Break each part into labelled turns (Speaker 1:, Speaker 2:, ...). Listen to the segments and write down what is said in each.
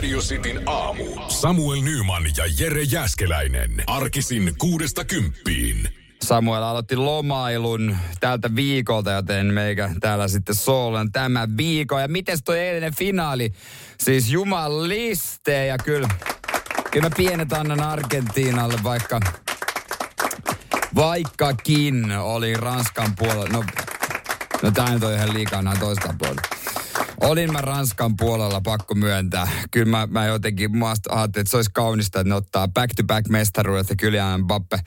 Speaker 1: Radio Cityn aamu. Samuel Nyman ja Jere Jäskeläinen. Arkisin kuudesta kymppiin.
Speaker 2: Samuel aloitti lomailun tältä viikolta, joten meikä täällä sitten soolan tämä viikko. Ja miten toi eilinen finaali? Siis jumaliste ja kyllä, kyllä mä pienet annan Argentiinalle, vaikka vaikkakin oli Ranskan puolella. No, no tää nyt on ihan liikaa nämä toista puolella. Olin mä Ranskan puolella, pakko myöntää. Kyllä mä, mä jotenkin ajattelin, että se olisi kaunista, että ne ottaa back-to-back mestaruudet ja kyllä Bappe.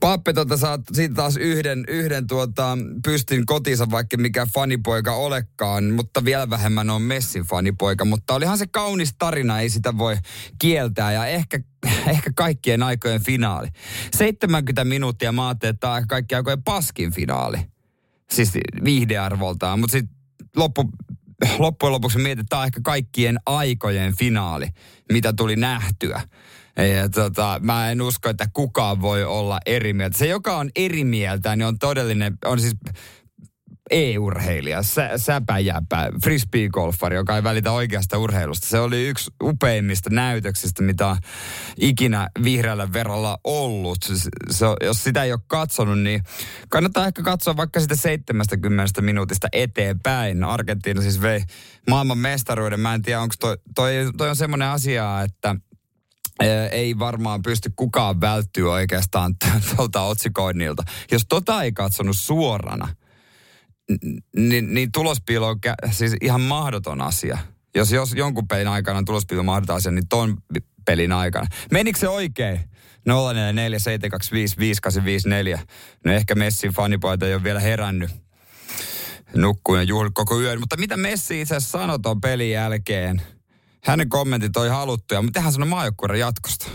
Speaker 2: Bappe tota, saa siitä taas yhden, yhden tuota, pystin kotinsa, vaikka mikä fanipoika olekaan, mutta vielä vähemmän on Messin fanipoika. Mutta olihan se kaunis tarina, ei sitä voi kieltää ja ehkä ehkä kaikkien aikojen finaali. 70 minuuttia mä ajattelin, että tämä on kaikkien aikojen paskin finaali. Siis viihdearvoltaan, mutta sitten loppu, loppujen lopuksi on ehkä kaikkien aikojen finaali, mitä tuli nähtyä. Ja tota, mä en usko, että kukaan voi olla eri mieltä. Se, joka on eri mieltä, niin on todellinen, on siis e-urheilija, sä, säpäjäpä, frisbee-golfari, joka ei välitä oikeasta urheilusta. Se oli yksi upeimmista näytöksistä, mitä on ikinä vihreällä verolla ollut. Se, se, jos sitä ei ole katsonut, niin kannattaa ehkä katsoa vaikka sitä 70 minuutista eteenpäin. Argentiina siis vei maailman mestaruuden. Mä en tiedä, onko toi, toi, toi on semmoinen asia, että ei varmaan pysty kukaan välttyä oikeastaan tuolta otsikoinnilta. Jos tota ei katsonut suorana, niin, niin tulospiilo on kä- siis ihan mahdoton asia. Jos, jos jonkun pelin aikana on mahdoton asia, niin ton pelin aikana. Menikö se oikein? 0447255854. No ehkä Messin fanipoita ei ole vielä herännyt. Nukkuun ja juhli koko yön. Mutta mitä Messi itse asiassa sanoi ton pelin jälkeen? Hänen kommentit oli haluttuja, mutta tehdään sanoi maajoukkueen jatkosta.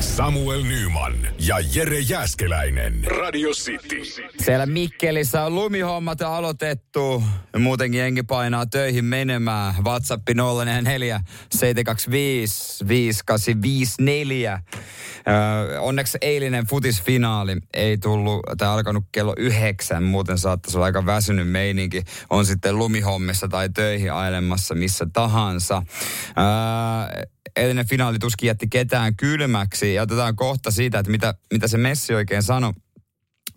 Speaker 1: Samuel Nyman ja Jere Jäskeläinen. Radio City.
Speaker 2: Siellä Mikkelissä on lumihommat aloitettu. Muutenkin jengi painaa töihin menemään. WhatsApp 044 725 5854. Öö, onneksi eilinen futisfinaali ei tullut, tai alkanut kello yhdeksän, muuten saattaisi olla aika väsynyt meininki. On sitten lumihommissa tai töihin ailemassa missä tahansa. Öö, eilinen finaali tuskin jätti ketään kylmäksi. Ja otetaan kohta siitä, että mitä, mitä se Messi oikein sanoi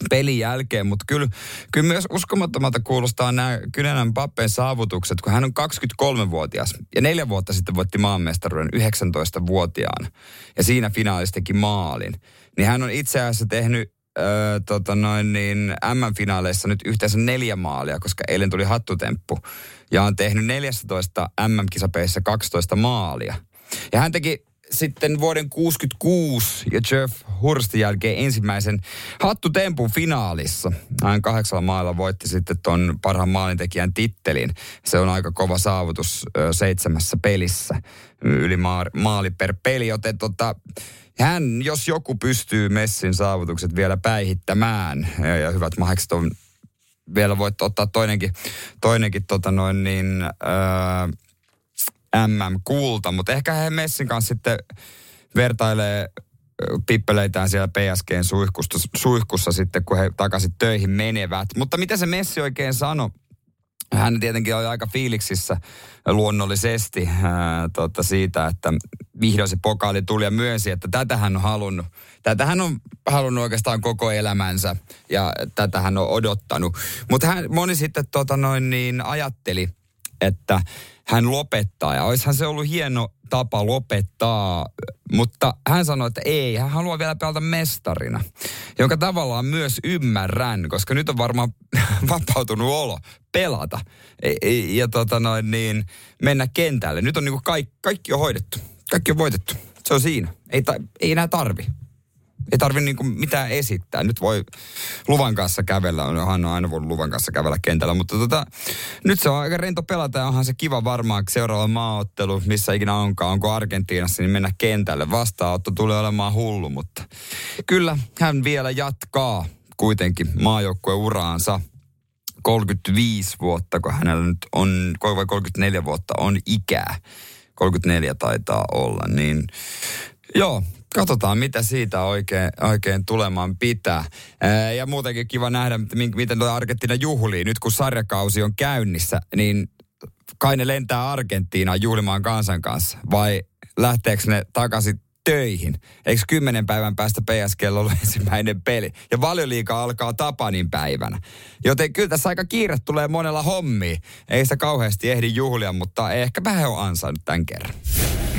Speaker 2: pelin jälkeen, mutta kyllä, kyllä myös uskomattomalta kuulostaa nämä Kynänän Pappeen saavutukset, kun hän on 23-vuotias ja neljä vuotta sitten voitti maanmestaruuden 19-vuotiaana ja siinä finaalistikin maalin. Niin hän on itse asiassa tehnyt öö, tota noin niin, M-finaaleissa nyt yhteensä neljä maalia, koska eilen tuli hattutemppu. Ja on tehnyt 14 MM-kisapeissa 12 maalia. Ja hän teki sitten vuoden 66 ja Jeff Hurstin jälkeen ensimmäisen hattutempun finaalissa. Hän kahdeksalla mailla voitti sitten ton parhaan maalintekijän tittelin. Se on aika kova saavutus seitsemässä pelissä. Yli maali per peli, joten tota, hän, jos joku pystyy Messin saavutukset vielä päihittämään, ja, ja hyvät mahekset on vielä voit ottaa toinenkin, toinenkin tota noin niin, öö, MM-kulta, mutta ehkä he Messin kanssa sitten vertailee pippeleitään siellä PSGn suihkussa, suihkussa sitten, kun he takaisin töihin menevät. Mutta mitä se Messi oikein sanoi? Hän tietenkin oli aika fiiliksissä luonnollisesti ää, tota siitä, että vihdoin se pokaali tuli ja myönsi, että tätä hän on halunnut. Tätä hän on halunnut oikeastaan koko elämänsä ja tätä hän on odottanut. Mutta moni sitten tota noin niin ajatteli, että hän lopettaa. Ja olisihan se ollut hieno tapa lopettaa, mutta hän sanoi, että ei, hän haluaa vielä pelata mestarina. Jonka tavallaan myös ymmärrän, koska nyt on varmaan vapautunut olo pelata e, e, ja tota noin, niin, mennä kentälle. Nyt on niin kuin kaikki, kaikki on hoidettu. Kaikki on voitettu. Se on siinä. Ei, ta, ei enää tarvi. Ei tarvi niinku mitään esittää. Nyt voi luvan kanssa kävellä. Hän on aina voinut luvan kanssa kävellä kentällä. Mutta tota, nyt se on aika rento pelata onhan se kiva varmaan seuraava maaottelu, missä ikinä onkaan. Onko Argentiinassa, niin mennä kentälle. Vastaanotto tulee olemaan hullu, mutta kyllä hän vielä jatkaa kuitenkin maajoukkueuraansa. 35 vuotta, kun hänellä nyt on, vai 34 vuotta on ikää. 34 taitaa olla, niin joo, katsotaan mitä siitä oikein, oikein tulemaan pitää. Ää, ja muutenkin kiva nähdä, miten tuo Argentiina juhlii. Nyt kun sarjakausi on käynnissä, niin kai ne lentää Argentiinaan juhlimaan kansan kanssa. Vai lähteekö ne takaisin töihin. Eikö kymmenen päivän päästä PSG ollut ensimmäinen peli? Ja valioliika alkaa Tapanin päivänä. Joten kyllä tässä aika kiire tulee monella hommi. Ei sitä kauheasti ehdi juhlia, mutta ehkä vähän on ansainnut tämän kerran.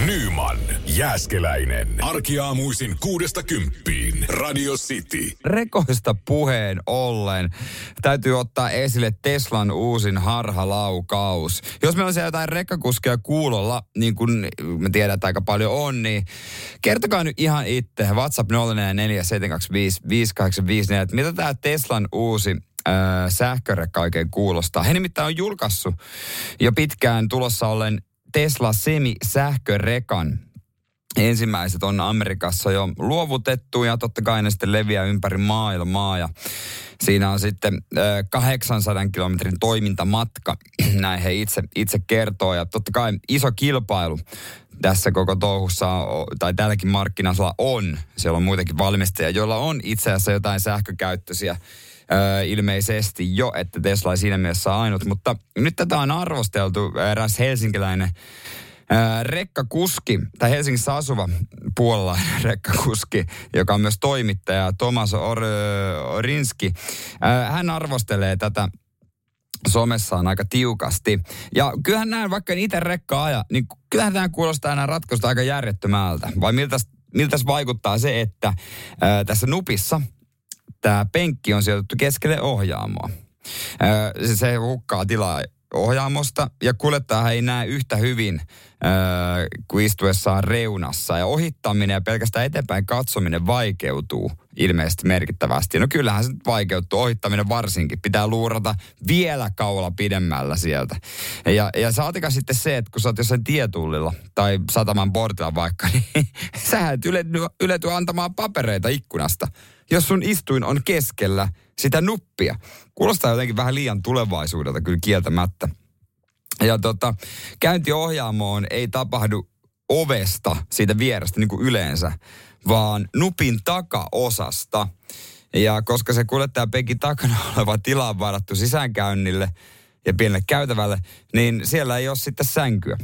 Speaker 1: Nyman, Jääskeläinen. Arkiaamuisin kuudesta kymppiin. Radio City.
Speaker 2: Rekoista puheen ollen täytyy ottaa esille Teslan uusin harhalaukaus. Jos meillä on siellä jotain rekkakuskeja kuulolla, niin kuin me tiedetään, että aika paljon on, niin kertokaa nyt ihan itse. WhatsApp 044 että mitä tämä Teslan uusi äh, sähkörekka oikein kuulostaa. He nimittäin on julkaissut jo pitkään tulossa ollen Tesla Semi-sähkörekan. Ensimmäiset on Amerikassa jo luovutettu ja totta kai ne sitten leviää ympäri maailmaa ja siinä on sitten 800 kilometrin toimintamatka, näin he itse, itse kertoo ja totta kai iso kilpailu tässä koko touhussa, tai tälläkin markkinasella on. Siellä on muitakin valmistajia, joilla on itse asiassa jotain sähkökäyttöisiä ilmeisesti jo, että Tesla ei siinä mielessä ainut. Mutta nyt tätä on arvosteltu eräs helsinkiläinen rekkakuski, tai Helsingissä asuva puolella rekkakuski, joka on myös toimittaja, Tomas Or- Orinski. hän arvostelee tätä somessaan aika tiukasti. Ja kyllähän näin, vaikka en itse rekkaa aja, niin kyllähän tämä kuulostaa nämä ratkaisusta aika järjettömältä. Vai miltä miltäs vaikuttaa se, että ää, tässä nupissa tämä penkki on sijoitettu keskelle ohjaamoa. Se hukkaa tilaa ohjaamosta ja kuljettaja ei näe yhtä hyvin äh, kuin istuessaan reunassa. Ja ohittaminen ja pelkästään eteenpäin katsominen vaikeutuu ilmeisesti merkittävästi. No kyllähän se vaikeutuu, ohittaminen varsinkin. Pitää luurata vielä kaula pidemmällä sieltä. Ja, ja saatika sitten se, että kun sä oot jossain tietullilla tai sataman portilla vaikka, niin sä et ylety, ylety antamaan papereita ikkunasta, jos sun istuin on keskellä sitä nuppia. Kuulostaa jotenkin vähän liian tulevaisuudelta kyllä kieltämättä. Ja tota, käyntiohjaamoon ei tapahdu ovesta siitä vierestä niin kuin yleensä, vaan nupin takaosasta. Ja koska se kuljettaja pekin takana oleva tila on varattu sisäänkäynnille ja pienelle käytävälle, niin siellä ei ole sitten sänkyä.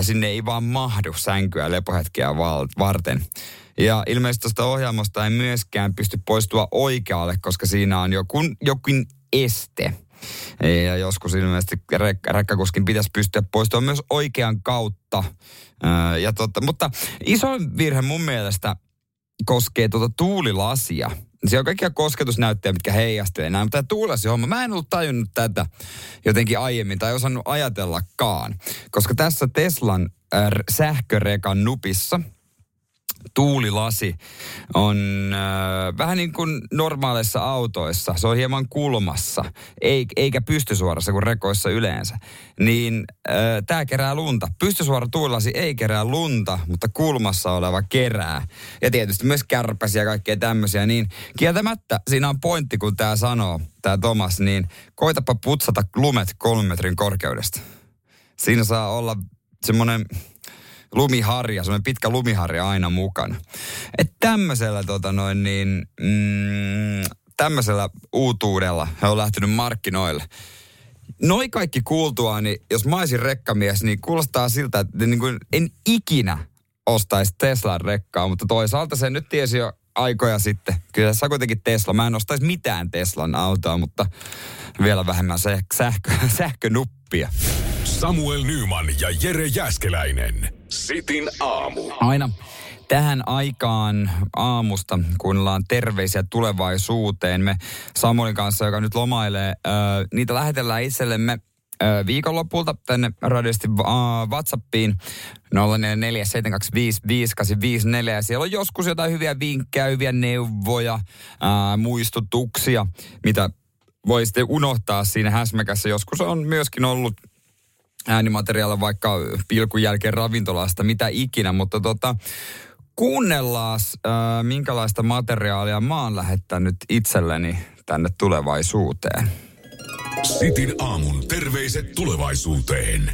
Speaker 2: Sinne ei vaan mahdu sänkyä lepohetkeä varten. Ja ilmeisesti tuosta ohjaamosta ei myöskään pysty poistua oikealle, koska siinä on jokin, jokin este. Ja joskus ilmeisesti rek- rekkakuskin pitäisi pystyä poistumaan myös oikean kautta. ja totta, mutta iso virhe mun mielestä koskee tuota tuulilasia. Siellä on kaikkia kosketusnäyttöjä, mitkä heijastelee näin. Mutta tämä tuulasi homma, mä en ollut tajunnut tätä jotenkin aiemmin tai osannut ajatellakaan. Koska tässä Teslan äh, sähkörekan nupissa – tuulilasi on äh, vähän niin kuin normaaleissa autoissa. Se on hieman kulmassa, eikä pystysuorassa kuin rekoissa yleensä. Niin äh, tämä kerää lunta. Pystysuora tuulilasi ei kerää lunta, mutta kulmassa oleva kerää. Ja tietysti myös kärpäsiä ja kaikkea tämmöisiä. Niin kieltämättä siinä on pointti, kun tämä sanoo, tämä Thomas, niin koitapa putsata lumet kolmen metrin korkeudesta. Siinä saa olla semmoinen lumiharja, semmoinen pitkä lumiharja aina mukana. Että tämmöisellä tota noin niin, mm, tämmöisellä uutuudella he on lähtenyt markkinoille. Noi kaikki kuultua, niin jos mä olisin rekkamies, niin kuulostaa siltä, että niin kuin en ikinä ostaisi Teslan rekkaa, mutta toisaalta se nyt tiesi jo aikoja sitten. Kyllä se on kuitenkin Tesla. Mä en ostaisi mitään Teslan autoa, mutta vielä vähemmän sähkö, sähkönuppia.
Speaker 1: Samuel Nyman ja Jere Jäskeläinen. Sitin aamu.
Speaker 2: Aina tähän aikaan aamusta kuunnellaan terveisiä tulevaisuuteen. Me Samuelin kanssa, joka nyt lomailee, ää, niitä lähetellään itsellemme ö, viikonlopulta tänne radiosti uh, WhatsAppiin 0447255854 ja siellä on joskus jotain hyviä vinkkejä, hyviä neuvoja, uh, muistutuksia, mitä voi sitten unohtaa siinä häsmäkässä. Joskus on myöskin ollut äänimateriaalia vaikka pilkun jälkeen ravintolasta, mitä ikinä, mutta tota, kuunnellaan, äh, minkälaista materiaalia mä oon lähettänyt itselleni tänne tulevaisuuteen.
Speaker 1: Sitin aamun terveiset tulevaisuuteen.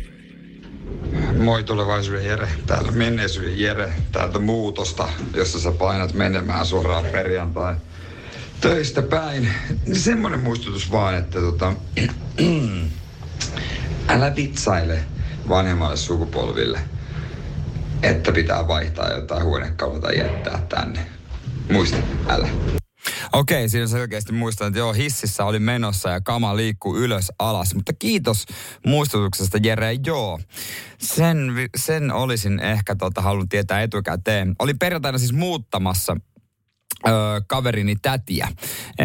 Speaker 3: Moi tulevaisuuden Jere, täällä menneisyyden Jere, täältä muutosta, jossa sä painat menemään suoraan perjantai töistä päin. Niin semmonen muistutus vaan, että tota, älä vitsaile vanhemmalle sukupolville, että pitää vaihtaa jotain huonekalua tai jättää tänne. Muista, älä.
Speaker 2: Okei, siinä selkeästi muistan, että joo, hississä oli menossa ja kama liikkuu ylös alas. Mutta kiitos muistutuksesta, Jere. Joo, sen, sen olisin ehkä tota, halunnut tietää etukäteen. Oli perjantaina siis muuttamassa ö, kaverini tätiä. Ö,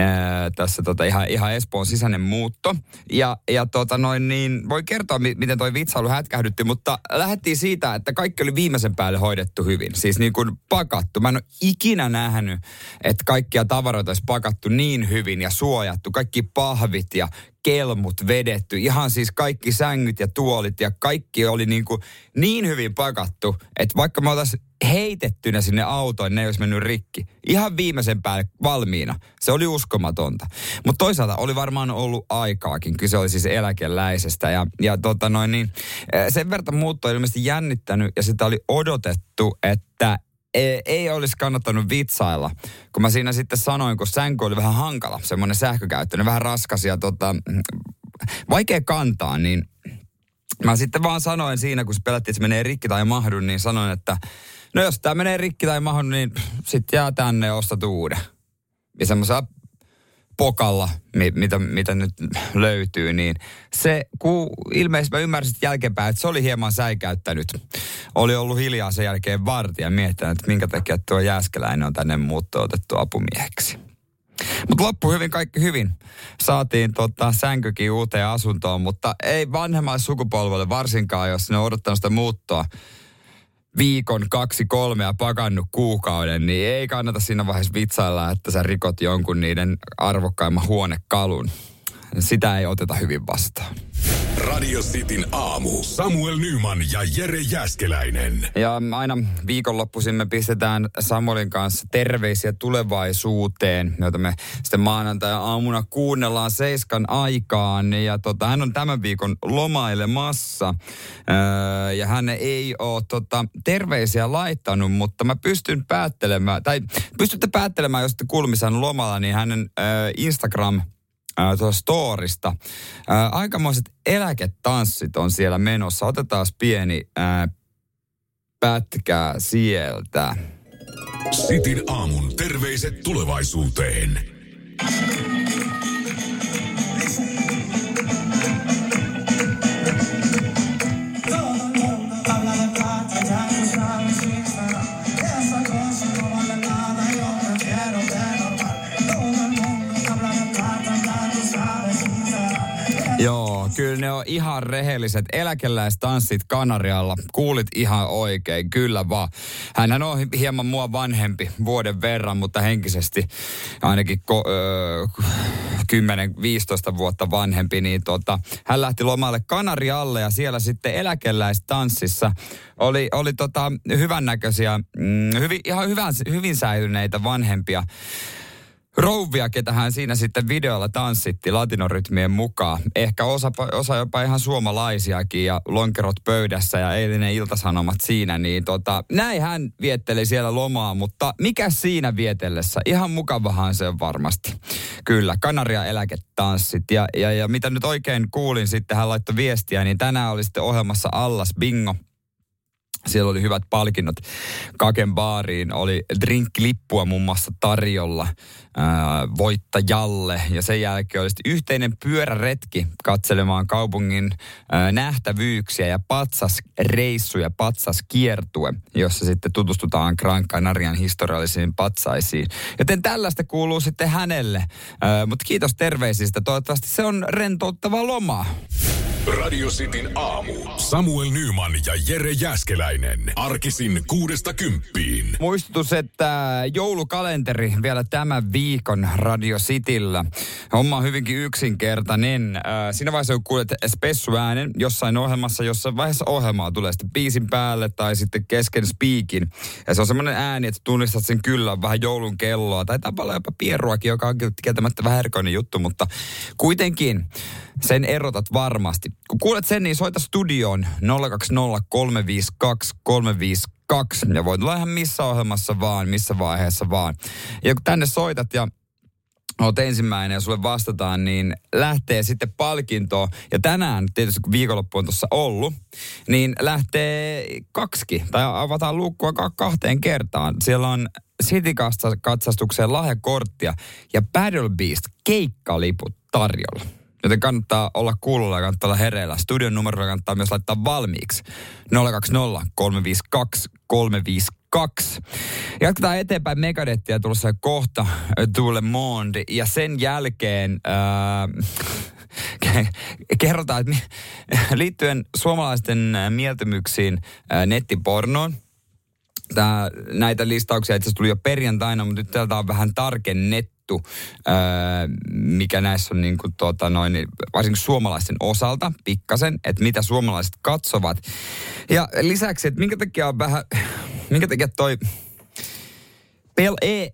Speaker 2: tässä tota, ihan, ihan Espoon sisäinen muutto. Ja, ja tota noin, niin voi kertoa, mi- miten toi vitsailu hätkähdytti, mutta lähdettiin siitä, että kaikki oli viimeisen päälle hoidettu hyvin. Siis niin kuin pakattu. Mä en ole ikinä nähnyt, että kaikkia tavaroita olisi pakattu niin hyvin ja suojattu. Kaikki pahvit ja kelmut vedetty. Ihan siis kaikki sängyt ja tuolit ja kaikki oli niin, kuin niin hyvin pakattu, että vaikka me oltaisiin heitettynä sinne autoon, ne ei olisi mennyt rikki. Ihan viimeisen päälle valmiina. Se oli uskomatonta. Mutta toisaalta oli varmaan ollut aikaakin. Kyse oli siis eläkeläisestä. Ja, ja tota noin niin, sen verran muutto oli ilmeisesti jännittänyt ja sitä oli odotettu, että ei, ei olisi kannattanut vitsailla, kun mä siinä sitten sanoin, kun sänky oli vähän hankala, semmoinen sähkökäyttöinen, vähän raskas ja tota, vaikea kantaa, niin mä sitten vaan sanoin siinä, kun se pelättiin, että se menee rikki tai mahdu, niin sanoin, että no jos tämä menee rikki tai mahdu, niin sitten jää tänne ja ostat uuden. Ja semmoisella pokalla, mitä, mitä nyt löytyy, niin se, kun ilmeisesti mä ymmärsin jälkeenpäin, että se oli hieman säikäyttänyt. Oli ollut hiljaa sen jälkeen vartija miettinyt, että minkä takia tuo Jääskeläinen on tänne muutto otettu apumieheksi. Mutta loppu hyvin, kaikki hyvin. Saatiin tota, sänkykin uuteen asuntoon, mutta ei vanhemmalle sukupolvelle varsinkaan, jos ne on odottanut sitä muuttoa viikon, kaksi, kolme ja pakannut kuukauden, niin ei kannata siinä vaiheessa vitsailla, että sä rikot jonkun niiden arvokkaimman huonekalun. Sitä ei oteta hyvin vastaan.
Speaker 1: Radio Cityn aamu. Samuel Nyman ja Jere Jäskeläinen.
Speaker 2: Ja aina viikonloppuisin me pistetään Samuelin kanssa terveisiä tulevaisuuteen, joita me sitten maanantai aamuna kuunnellaan seiskan aikaan. Ja tota, hän on tämän viikon lomailemassa. Öö, ja hän ei ole tota, terveisiä laittanut, mutta mä pystyn päättelemään, tai pystytte päättelemään, jos te kulmissaan lomalla, niin hänen öö, Instagram äh, tuosta storista. Äh, aikamoiset eläketanssit on siellä menossa. Otetaan pieni äh, pätkää sieltä.
Speaker 1: Sitin aamun terveiset tulevaisuuteen.
Speaker 2: Ne on ihan rehelliset eläkeläistanssit Kanarialla. Kuulit ihan oikein, kyllä vaan. Hänhän on hieman mua vanhempi vuoden verran, mutta henkisesti ainakin ko- öö, 10-15 vuotta vanhempi, niin tota, hän lähti lomalle Kanarialle ja siellä sitten eläkeläistanssissa oli, oli tota, hyvännäköisiä, mm, hyvin, ihan hyvän, hyvin säilyneitä vanhempia rouvia, ketä hän siinä sitten videolla tanssitti latinorytmien mukaan. Ehkä osa, osa jopa ihan suomalaisiakin ja lonkerot pöydässä ja eilinen iltasanomat siinä. Niin tota, näin hän vietteli siellä lomaa, mutta mikä siinä vietellessä? Ihan mukavahan se on varmasti. Kyllä, Kanaria eläketanssit. Ja, ja, ja mitä nyt oikein kuulin sitten, hän laittoi viestiä, niin tänään oli sitten ohjelmassa Allas Bingo siellä oli hyvät palkinnot. Kaken baariin oli drinklippua muun muassa tarjolla ää, voittajalle. Ja sen jälkeen oli yhteinen pyöräretki katselemaan kaupungin ää, nähtävyyksiä ja patsasreissuja, patsaskiertue, jossa sitten tutustutaan Gran Canarian historiallisiin patsaisiin. Joten tällaista kuuluu sitten hänelle. Mutta kiitos terveisistä. Toivottavasti se on rentouttava loma.
Speaker 1: Radio Cityn aamu. Samuel Nyman ja Jere Jäskeläinen. Arkisin kuudesta kymppiin.
Speaker 2: Muistutus, että joulukalenteri vielä tämän viikon Radio Cityllä. Homma on hyvinkin yksinkertainen. Äh, siinä vaiheessa, kun kuulet spessuäänen jossain ohjelmassa, jossain vaiheessa ohjelmaa tulee sitten biisin päälle tai sitten kesken spiikin. Ja se on semmoinen ääni, että tunnistat sen kyllä vähän joulun kelloa. Tai tapalla jopa pieruakin, joka on kieltämättä vähän erikoinen juttu, mutta kuitenkin sen erotat varmasti. Kun kuulet sen, niin soita studioon 020 352 352 ja voit olla ihan missä ohjelmassa vaan, missä vaiheessa vaan. Ja kun tänne soitat ja oot ensimmäinen ja sulle vastataan, niin lähtee sitten palkintoon. Ja tänään, tietysti kun viikonloppu on tuossa ollut, niin lähtee kaksi, tai avataan luukkua kahteen kertaan. Siellä on City-katsastukseen lahjakorttia ja Battle Beast keikkaliput tarjolla. Joten kannattaa olla kuulolla ja kannattaa olla hereillä. Studion numerolla kannattaa myös laittaa valmiiksi. 020 352 352. Jatketaan eteenpäin Megadettia tulossa kohta Tuule Monde. Ja sen jälkeen äh, kerrotaan, että liittyen suomalaisten mieltymyksiin äh, nettipornoon, Tää, näitä listauksia itse tuli jo perjantaina, mutta nyt täältä on vähän tarkennettu juttu, mikä näissä on niin kuin, tuota, noin, varsinkin suomalaisten osalta pikkasen, että mitä suomalaiset katsovat. Ja lisäksi, että minkä takia on vähän, minkä takia toi Pel, e,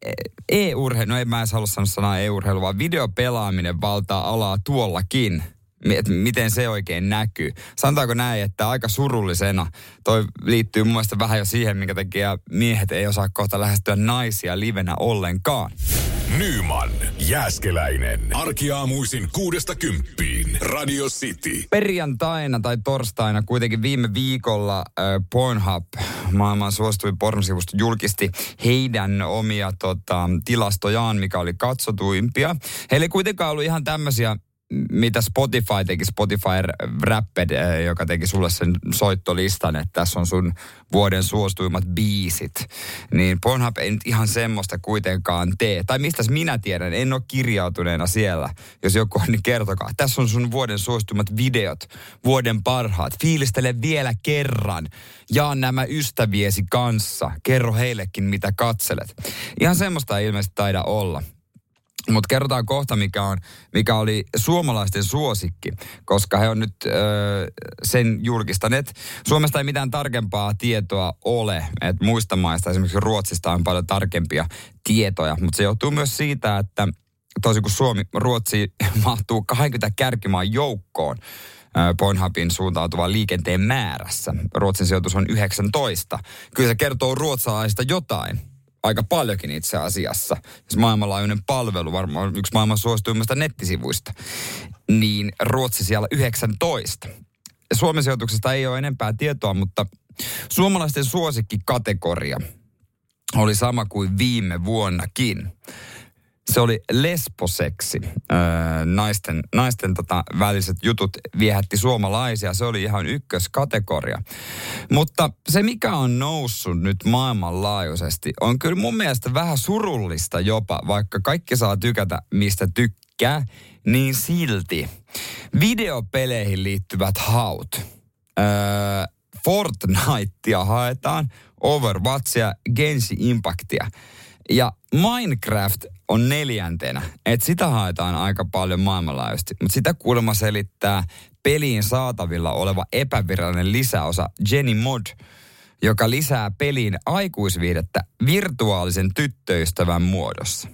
Speaker 2: e-urheilu, no en mä edes halua sanoa sanaa e-urheilu, vaan videopelaaminen valtaa alaa tuollakin – että miten se oikein näkyy. Sanotaanko näin, että aika surullisena toi liittyy mun mielestä vähän jo siihen, minkä takia miehet ei osaa kohta lähestyä naisia livenä ollenkaan.
Speaker 1: Nyman, Jääskeläinen. Arkiaamuisin kuudesta kymppiin. Radio City.
Speaker 2: Perjantaina tai torstaina kuitenkin viime viikolla äh, Pornhub, maailman suosituin pornosivusto, julkisti heidän omia tota, tilastojaan, mikä oli katsotuimpia. Heillä ei kuitenkaan ollut ihan tämmöisiä mitä Spotify teki, Spotify Rapped, eh, joka teki sulle sen soittolistan, että tässä on sun vuoden suosituimmat biisit. Niin Pornhub ei nyt ihan semmoista kuitenkaan tee. Tai mistä minä tiedän, en ole kirjautuneena siellä. Jos joku on, niin kertokaa. Tässä on sun vuoden suosituimmat videot, vuoden parhaat. Fiilistele vielä kerran. Jaa nämä ystäviesi kanssa. Kerro heillekin, mitä katselet. Ihan semmoista ei ilmeisesti taida olla. Mutta kerrotaan kohta, mikä, on, mikä oli suomalaisten suosikki, koska he on nyt öö, sen julkistaneet. Suomesta ei mitään tarkempaa tietoa ole, että muista maista, esimerkiksi Ruotsista on paljon tarkempia tietoja, mutta se johtuu myös siitä, että toisin kuin Suomi, Ruotsi mahtuu 20 kärkimaan joukkoon Pornhubin suuntautuvan liikenteen määrässä. Ruotsin sijoitus on 19. Kyllä se kertoo ruotsalaisista jotain aika paljonkin itse asiassa. Se maailmanlaajuinen palvelu, varmaan yksi maailman suosituimmista nettisivuista. Niin Ruotsi siellä 19. Suomen sijoituksesta ei ole enempää tietoa, mutta suomalaisten suosikkikategoria oli sama kuin viime vuonnakin se oli lesboseksi. Öö, naisten naisten tota, väliset jutut viehätti suomalaisia. Se oli ihan ykköskategoria. Mutta se, mikä on noussut nyt maailmanlaajuisesti, on kyllä mun mielestä vähän surullista jopa, vaikka kaikki saa tykätä mistä tykkää, niin silti. Videopeleihin liittyvät haut. Öö, Fortnitea haetaan, Overwatchia, Gensi Impactia. Ja Minecraft on neljäntenä. Et sitä haetaan aika paljon maailmanlaajuisesti. Mutta sitä kuulemma selittää peliin saatavilla oleva epävirallinen lisäosa Jenny Mod, joka lisää peliin aikuisviihdettä virtuaalisen tyttöystävän muodossa.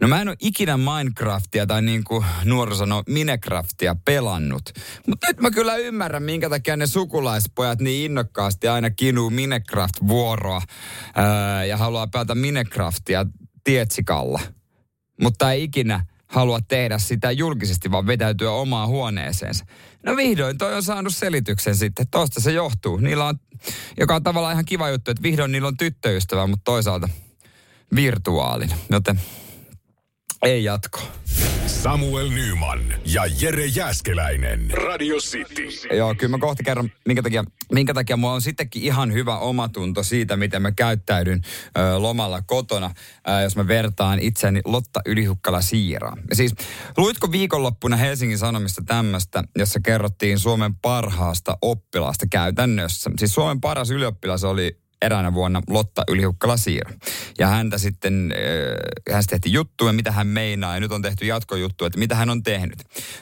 Speaker 2: No mä en ole ikinä Minecraftia tai niin kuin nuori sanoo Minecraftia pelannut. Mutta nyt mä kyllä ymmärrän, minkä takia ne sukulaispojat niin innokkaasti aina kinuu Minecraft-vuoroa ää, ja haluaa pelata Minecraftia tietsikalla. Mutta ei ikinä halua tehdä sitä julkisesti, vaan vetäytyä omaan huoneeseensa. No vihdoin toi on saanut selityksen sitten. Tosta se johtuu. Niillä on, joka on tavallaan ihan kiva juttu, että vihdoin niillä on tyttöystävä, mutta toisaalta virtuaalinen. Joten ei jatko.
Speaker 1: Samuel Nyman ja Jere Jäskeläinen. Radio City.
Speaker 2: Joo, kyllä mä kohta kerron, minkä takia, minkä takia mulla on sittenkin ihan hyvä omatunto siitä, miten mä käyttäydyn ö, lomalla kotona, ö, jos mä vertaan itseni Lotta Ylihukkala Siiraan. Siis, luitko viikonloppuna Helsingin Sanomista tämmöistä, jossa kerrottiin Suomen parhaasta oppilaasta käytännössä? Siis Suomen paras ylioppilas oli eräänä vuonna Lotta Ylihukkala Siira. Ja häntä sitten, äh, hän tehtiin juttuja, mitä hän meinaa, ja nyt on tehty jatkojuttu, että mitä hän on tehnyt.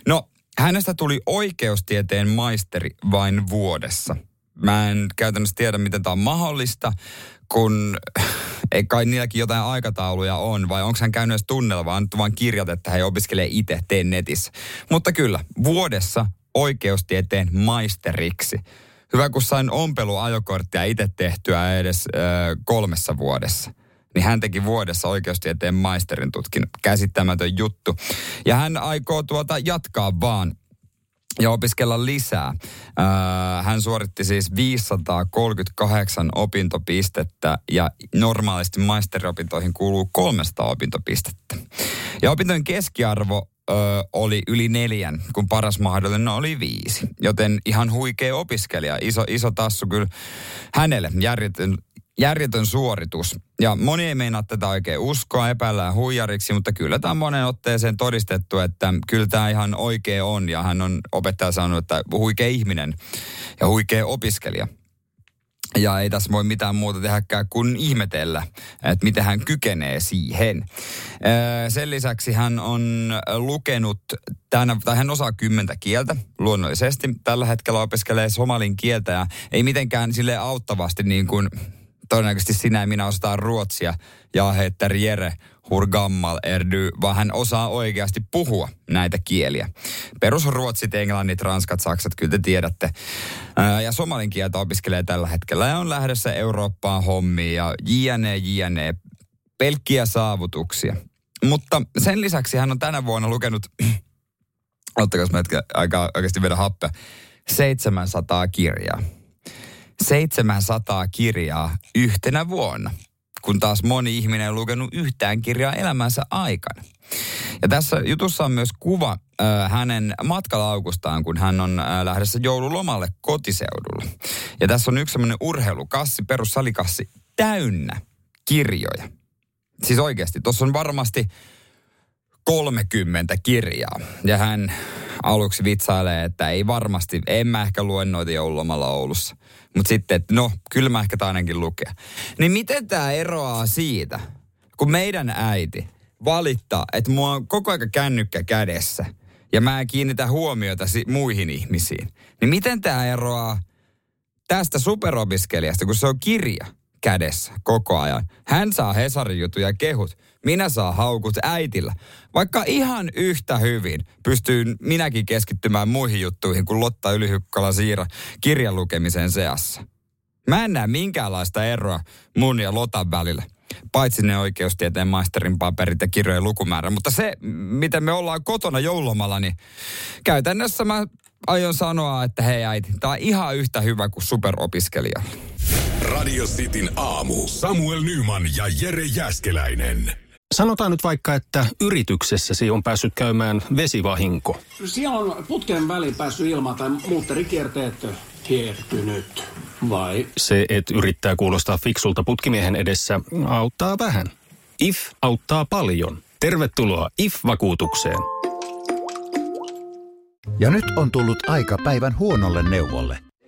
Speaker 2: No, hänestä tuli oikeustieteen maisteri vain vuodessa. Mä en käytännössä tiedä, miten tämä on mahdollista, kun ei kai niilläkin jotain aikatauluja on, vai onko hän käynyt edes tunnella, vaan nyt vaan kirjat, että hän opiskelee itse, teen netissä. Mutta kyllä, vuodessa oikeustieteen maisteriksi. Hyvä, kun sain ompeluajokorttia itse tehtyä edes ö, kolmessa vuodessa. Niin hän teki vuodessa oikeustieteen maisterin tutkin. Käsittämätön juttu. Ja hän aikoo tuota jatkaa vaan ja opiskella lisää. hän suoritti siis 538 opintopistettä ja normaalisti maisteriopintoihin kuuluu 300 opintopistettä. Ja opintojen keskiarvo ö, oli yli neljän, kun paras mahdollinen oli viisi. Joten ihan huikea opiskelija, iso, iso tassu kyllä hänelle, järjetön, järjetön suoritus. Ja moni ei meinaa tätä oikein uskoa, epäillään huijariksi, mutta kyllä tämä on monen otteeseen todistettu, että kyllä tämä ihan oikea on. Ja hän on opettaja sanonut, että huikea ihminen ja huikea opiskelija. Ja ei tässä voi mitään muuta tehdäkään kuin ihmetellä, että miten hän kykenee siihen. Sen lisäksi hän on lukenut, tänä, tai hän osaa kymmentä kieltä luonnollisesti. Tällä hetkellä opiskelee somalin kieltä ja ei mitenkään sille auttavasti niin kuin todennäköisesti sinä ja minä osataan ruotsia. Ja heter Jere hur gammal erdy, vaan hän osaa oikeasti puhua näitä kieliä. Perusruotsit, englannit, ranskat, saksat, kyllä te tiedätte. ja somalin kieltä opiskelee tällä hetkellä ja on lähdössä Eurooppaan hommiin ja jne, jne. Pelkkiä saavutuksia. Mutta sen lisäksi hän on tänä vuonna lukenut, ottakaa mä aika oikeasti vedä happea, 700 kirjaa. 700 kirjaa yhtenä vuonna, kun taas moni ihminen on lukenut yhtään kirjaa elämänsä aikana. Ja tässä jutussa on myös kuva äh, hänen matkalaukustaan, kun hän on äh, lähdössä joululomalle kotiseudulla. Ja tässä on yksi semmoinen urheilukassi, perussalikassi, täynnä kirjoja. Siis oikeasti, tuossa on varmasti 30 kirjaa. Ja hän aluksi vitsailee, että ei varmasti, en mä ehkä lue noita joululomalla Oulussa. Mutta sitten, että no, kyllä mä ehkä ainakin lukea. Niin miten tämä eroaa siitä, kun meidän äiti valittaa, että mua on koko aika kännykkä kädessä ja mä en kiinnitä huomiota si- muihin ihmisiin. Niin miten tämä eroaa tästä superopiskelijasta, kun se on kirja kädessä koko ajan. Hän saa Hesarin jutuja kehut. Minä saan haukut äitillä. Vaikka ihan yhtä hyvin pystyyn minäkin keskittymään muihin juttuihin kuin Lotta Ylihykkala Siira kirjan lukemisen seassa. Mä en näe minkäänlaista eroa mun ja Lotan välillä. Paitsi ne oikeustieteen maisterin paperit ja kirjojen lukumäärä. Mutta se, miten me ollaan kotona joulomalla, niin käytännössä mä aion sanoa, että hei äiti, tää on ihan yhtä hyvä kuin superopiskelijalle.
Speaker 1: Radio Cityn aamu. Samuel Nyman ja Jere Jäskeläinen.
Speaker 4: Sanotaan nyt vaikka, että yrityksessäsi on päässyt käymään vesivahinko.
Speaker 5: Siellä on putken väliin päässyt ilma tai muutterikierteet kiertynyt. Vai?
Speaker 4: Se, että yrittää kuulostaa fiksulta putkimiehen edessä, auttaa vähän. IF auttaa paljon. Tervetuloa IF-vakuutukseen.
Speaker 6: Ja nyt on tullut aika päivän huonolle neuvolle.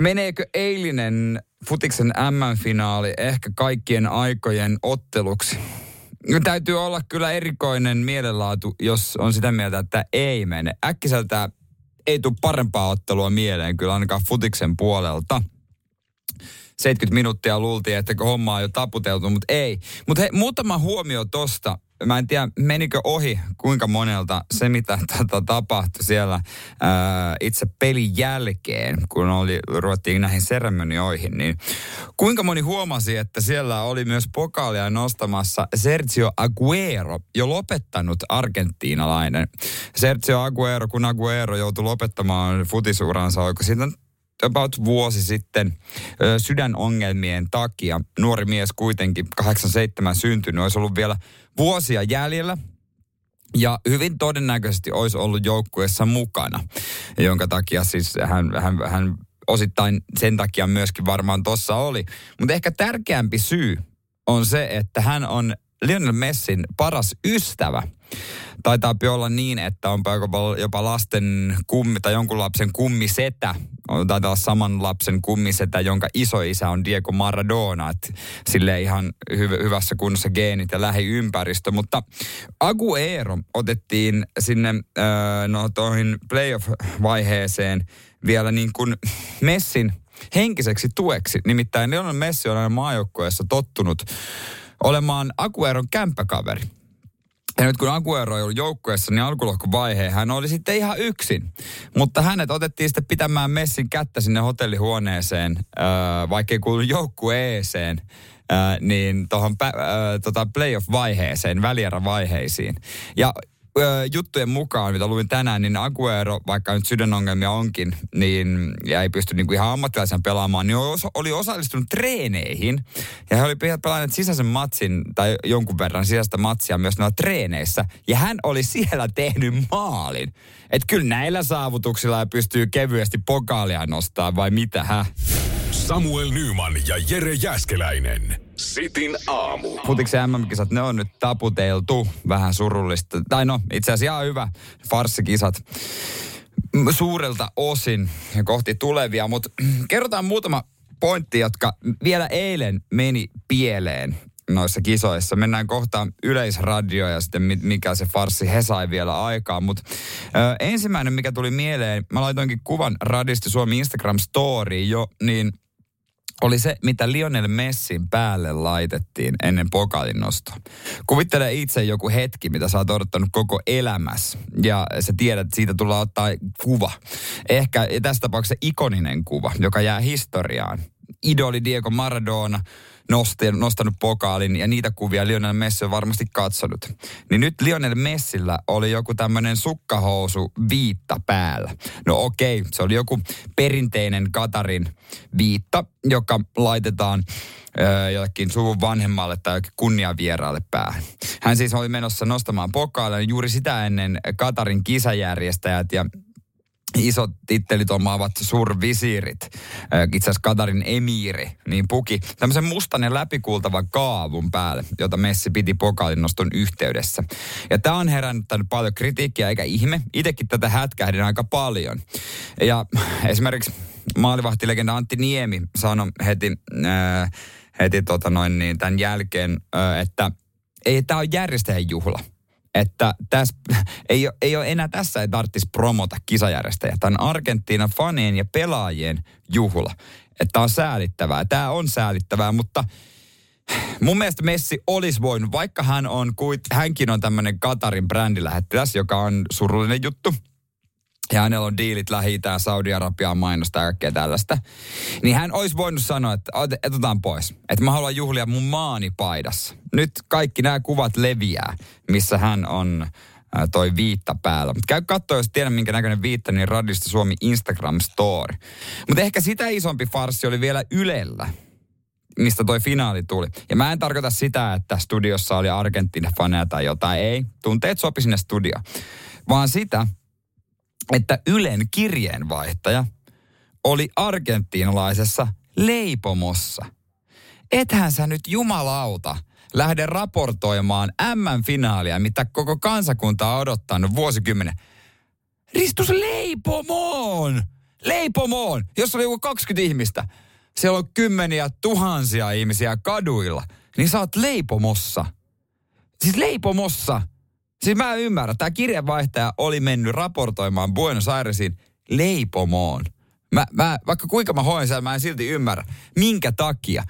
Speaker 2: Meneekö eilinen futiksen M-finaali ehkä kaikkien aikojen otteluksi? täytyy olla kyllä erikoinen mielenlaatu, jos on sitä mieltä, että ei mene. Äkkiseltä ei tule parempaa ottelua mieleen kyllä ainakaan futiksen puolelta. 70 minuuttia luultiin, että homma on jo taputeltu, mutta ei. Mutta muutama huomio tosta. Mä en tiedä, menikö ohi kuinka monelta se, mitä tota, tapahtui siellä ää, itse pelin jälkeen, kun oli, ruvettiin näihin seremonioihin, niin kuinka moni huomasi, että siellä oli myös pokaalia nostamassa Sergio Aguero, jo lopettanut argentiinalainen. Sergio Aguero, kun Aguero joutui lopettamaan futisuransa, oiko siitä about vuosi sitten ö, sydänongelmien takia. Nuori mies kuitenkin, 87 syntynyt, olisi ollut vielä vuosia jäljellä. Ja hyvin todennäköisesti olisi ollut joukkueessa mukana, jonka takia siis hän, hän, hän osittain sen takia myöskin varmaan tuossa oli. Mutta ehkä tärkeämpi syy on se, että hän on Lionel Messin paras ystävä. Taitaa olla niin, että on jopa lasten kummi tai jonkun lapsen kummisetä. Taitaa olla saman lapsen kummisetä, jonka isoisä on Diego Maradona. Sille ihan hy- hyvässä kunnossa geenit ja lähiympäristö. Mutta Aguero otettiin sinne äh, no, toihin playoff-vaiheeseen vielä niin kuin Messin henkiseksi tueksi. Nimittäin Lionel Messi on aina maajoukkueessa tottunut olemaan Agueron kämppäkaveri. Ja nyt kun Aguero ollut joukkueessa, niin alkulohkovaiheen hän oli sitten ihan yksin. Mutta hänet otettiin sitten pitämään Messin kättä sinne hotellihuoneeseen, äh, vaikka ei kuulu joukkueeseen, äh, niin tuohon äh, tota playoff-vaiheeseen, välierävaiheisiin. Ja juttujen mukaan, mitä luin tänään, niin Aguero, vaikka nyt sydänongelmia onkin, niin, ja ei pysty niin kuin ihan ammattilaisen pelaamaan, niin oli osallistunut treeneihin. Ja he oli pelanneet sisäisen matsin, tai jonkun verran sisäistä matsia myös noilla treeneissä. Ja hän oli siellä tehnyt maalin. Että kyllä näillä saavutuksilla pystyy kevyesti pokaalia nostaa, vai mitä, hä?
Speaker 1: Samuel Nyman ja Jere Jäskeläinen. Sitin aamu.
Speaker 2: Futiksen MM-kisat, ne on nyt taputeltu. Vähän surullista. Tai no, itse asiassa ihan hyvä. Farssikisat suurelta osin kohti tulevia. Mutta kerrotaan muutama pointti, jotka vielä eilen meni pieleen noissa kisoissa. Mennään kohtaan yleisradio ja sitten mikä se farsi he sai vielä aikaa. Mutta ensimmäinen, mikä tuli mieleen, mä laitoinkin kuvan Radisti Suomi Instagram Story jo, niin – oli se, mitä Lionel Messin päälle laitettiin ennen pokalin nostoa. Kuvittele itse joku hetki, mitä sä oot odottanut koko elämässä. Ja sä tiedät, että siitä tullaan ottaa kuva. Ehkä tässä tapauksessa ikoninen kuva, joka jää historiaan. Idoli Diego Maradona, nosti, nostanut pokaalin ja niitä kuvia Lionel Messi on varmasti katsonut. Niin nyt Lionel Messillä oli joku tämmöinen sukkahousu viitta päällä. No okei, se oli joku perinteinen Katarin viitta, joka laitetaan jollekin suvun vanhemmalle tai jollekin kunniavieraalle päähän. Hän siis oli menossa nostamaan pokaalia juuri sitä ennen Katarin kisajärjestäjät ja isot tittelit omaavat survisiirit, itse asiassa Katarin emiiri, niin puki tämmöisen mustan ja läpikultavan kaavun päälle, jota Messi piti pokaalin noston yhteydessä. Ja tämä on herännyt paljon kritiikkiä, eikä ihme. Itsekin tätä hätkähdin aika paljon. Ja esimerkiksi maalivahtilegenda Antti Niemi sanoi heti, äh, heti tota noin niin, tämän jälkeen, äh, että ei tämä on järjestäjän juhla että täs, ei, ei ole enää tässä ei tarvitsisi promota kisajärjestäjä. Tämä on Argentiinan fanien ja pelaajien juhla. Että on säälittävää. Tämä on säälittävää, mutta mun mielestä Messi olisi voinut, vaikka hän on, hänkin on tämmöinen Katarin brändilähettiläs, joka on surullinen juttu – ja hänellä on diilit lähi Saudi-Arabiaan mainosta ja kaikkea tällaista, niin hän olisi voinut sanoa, että otetaan pois. Että mä haluan juhlia mun maani paidassa. Nyt kaikki nämä kuvat leviää, missä hän on toi viitta päällä. Mutta käy katsoa, jos tiedän minkä näköinen viitta, niin Radista Suomi Instagram Story. Mutta ehkä sitä isompi farsi oli vielä Ylellä mistä toi finaali tuli. Ja mä en tarkoita sitä, että studiossa oli Argentiina-faneja tai jotain. Ei, tunteet sopi sinne studioon. Vaan sitä, että Ylen kirjeenvaihtaja oli argentiinalaisessa leipomossa. Ethän sä nyt jumalauta lähde raportoimaan M-finaalia, mitä koko kansakunta on odottanut vuosikymmenen. Ristus leipomoon! Leipomoon! Jos oli joku 20 ihmistä, siellä on kymmeniä tuhansia ihmisiä kaduilla, niin sä oot leipomossa. Siis leipomossa. Siis mä en ymmärrä. Tämä kirjeenvaihtaja oli mennyt raportoimaan Buenos Airesin leipomoon. Mä, mä, vaikka kuinka mä hoin sen, mä en silti ymmärrä. Minkä takia?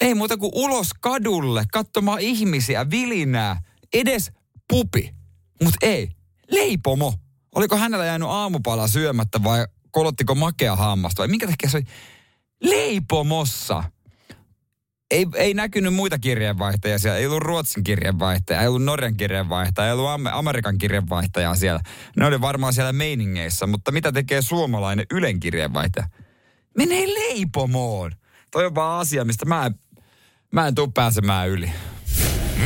Speaker 2: Ei muuta kuin ulos kadulle, katsomaan ihmisiä, vilinää. Edes pupi. Mut ei. Leipomo. Oliko hänellä jäänyt aamupala syömättä vai kolottiko makea hammasta vai minkä takia se oli leipomossa? Ei, ei näkynyt muita kirjeenvaihtajia siellä. Ei ollut Ruotsin kirjeenvaihtaja, ei ollut Norjan kirjeenvaihtaja, ei ollut Amerikan kirjeenvaihtajaa siellä. Ne oli varmaan siellä meiningeissä, mutta mitä tekee suomalainen Ylen kirjeenvaihtaja? Menee leipomoon. Toi on vaan asia, mistä mä en, mä en tuu pääsemään yli.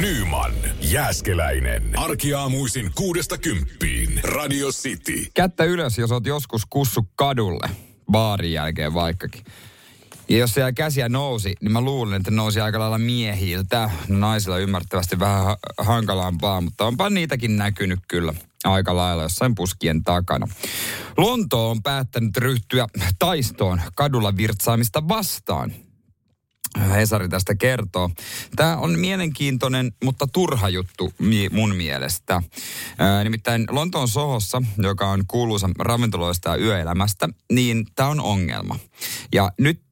Speaker 1: Nyman, Jääskeläinen. Arkiaamuisin kuudesta kymppiin. Radio City.
Speaker 2: Kättä ylös, jos oot joskus kussu kadulle. Baarin jälkeen vaikkakin. Ja jos siellä käsiä nousi, niin mä luulen, että nousi aika lailla miehiltä. Naisilla ymmärrettävästi vähän ha- hankalampaa, mutta onpa niitäkin näkynyt kyllä aika lailla jossain puskien takana. Lonto on päättänyt ryhtyä taistoon kadulla virtsaamista vastaan. Hesari tästä kertoo. Tämä on mielenkiintoinen, mutta turha juttu mun mielestä. Nimittäin Lontoon Sohossa, joka on kuuluisa ravintoloista ja yöelämästä, niin tämä on ongelma. Ja nyt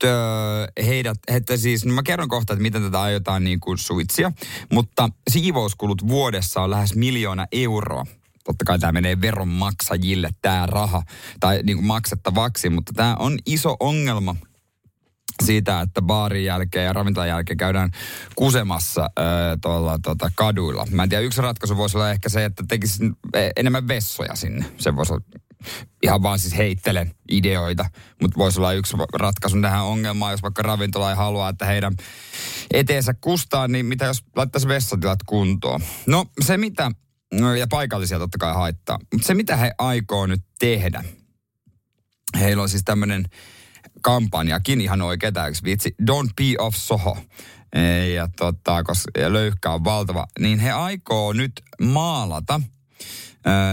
Speaker 2: heidät, että siis, no mä kerron kohta, että miten tätä aiotaan niin kuin suitsia, mutta siivouskulut vuodessa on lähes miljoona euroa totta kai tämä menee veronmaksajille tämä raha tai niin kuin maksettavaksi, mutta tämä on iso ongelma siitä, että baarin jälkeen ja ravintolan jälkeen käydään kusemassa äh, tuolla tota, kaduilla. Mä en tiedä, yksi ratkaisu voisi olla ehkä se, että tekisi enemmän vessoja sinne. Se voisi olla ihan vaan siis heittelen ideoita, mutta voisi olla yksi ratkaisu tähän ongelmaan, jos vaikka ravintola ei halua, että heidän eteensä kustaa, niin mitä jos laittaisi vessatilat kuntoon? No se mitä, ja paikallisia totta kai haittaa, mutta se mitä he aikoo nyt tehdä, heillä on siis tämmöinen kampanjakin ihan oikein täyksi vitsi. Don't be off Soho. Ja, tota, koska ja löyhkä on valtava. Niin he aikoo nyt maalata